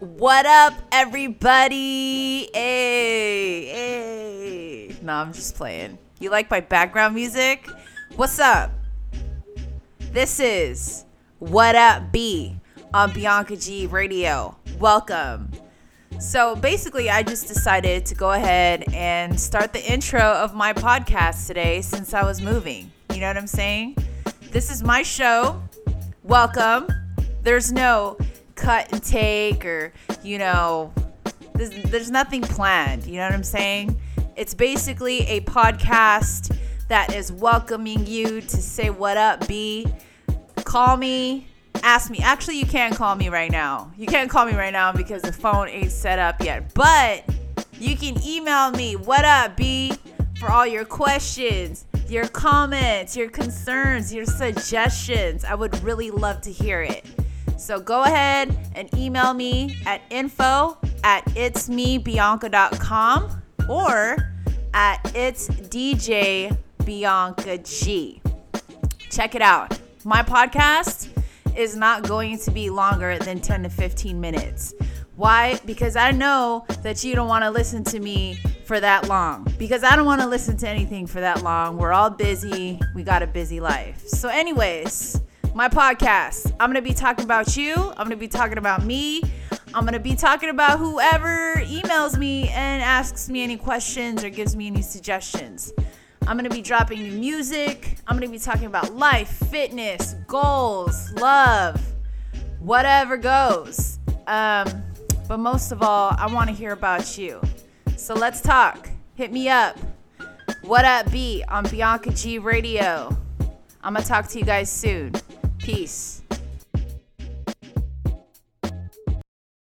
What up, everybody? Hey, hey. No, I'm just playing. You like my background music? What's up? This is What Up B on Bianca G Radio. Welcome. So basically, I just decided to go ahead and start the intro of my podcast today since I was moving. You know what I'm saying? This is my show. Welcome. There's no cut and take or, you know, there's, there's nothing planned. You know what I'm saying? It's basically a podcast that is welcoming you to say what up, B. Call me, ask me. Actually, you can't call me right now. You can't call me right now because the phone ain't set up yet. But you can email me, what up, B, for all your questions, your comments, your concerns, your suggestions. I would really love to hear it. So go ahead and email me at info at itsmebianca.com or at it's DJ Bianca G. Check it out. My podcast is not going to be longer than 10 to 15 minutes. Why? Because I know that you don't want to listen to me for that long. Because I don't want to listen to anything for that long. We're all busy. We got a busy life. So, anyways, my podcast. I'm going to be talking about you. I'm going to be talking about me. I'm going to be talking about whoever emails me and asks me any questions or gives me any suggestions. I'm going to be dropping new music. I'm going to be talking about life, fitness, goals, love, whatever goes. Um, but most of all, I want to hear about you. So let's talk. Hit me up. What up, B on Bianca G Radio. I'm going to talk to you guys soon. Peace.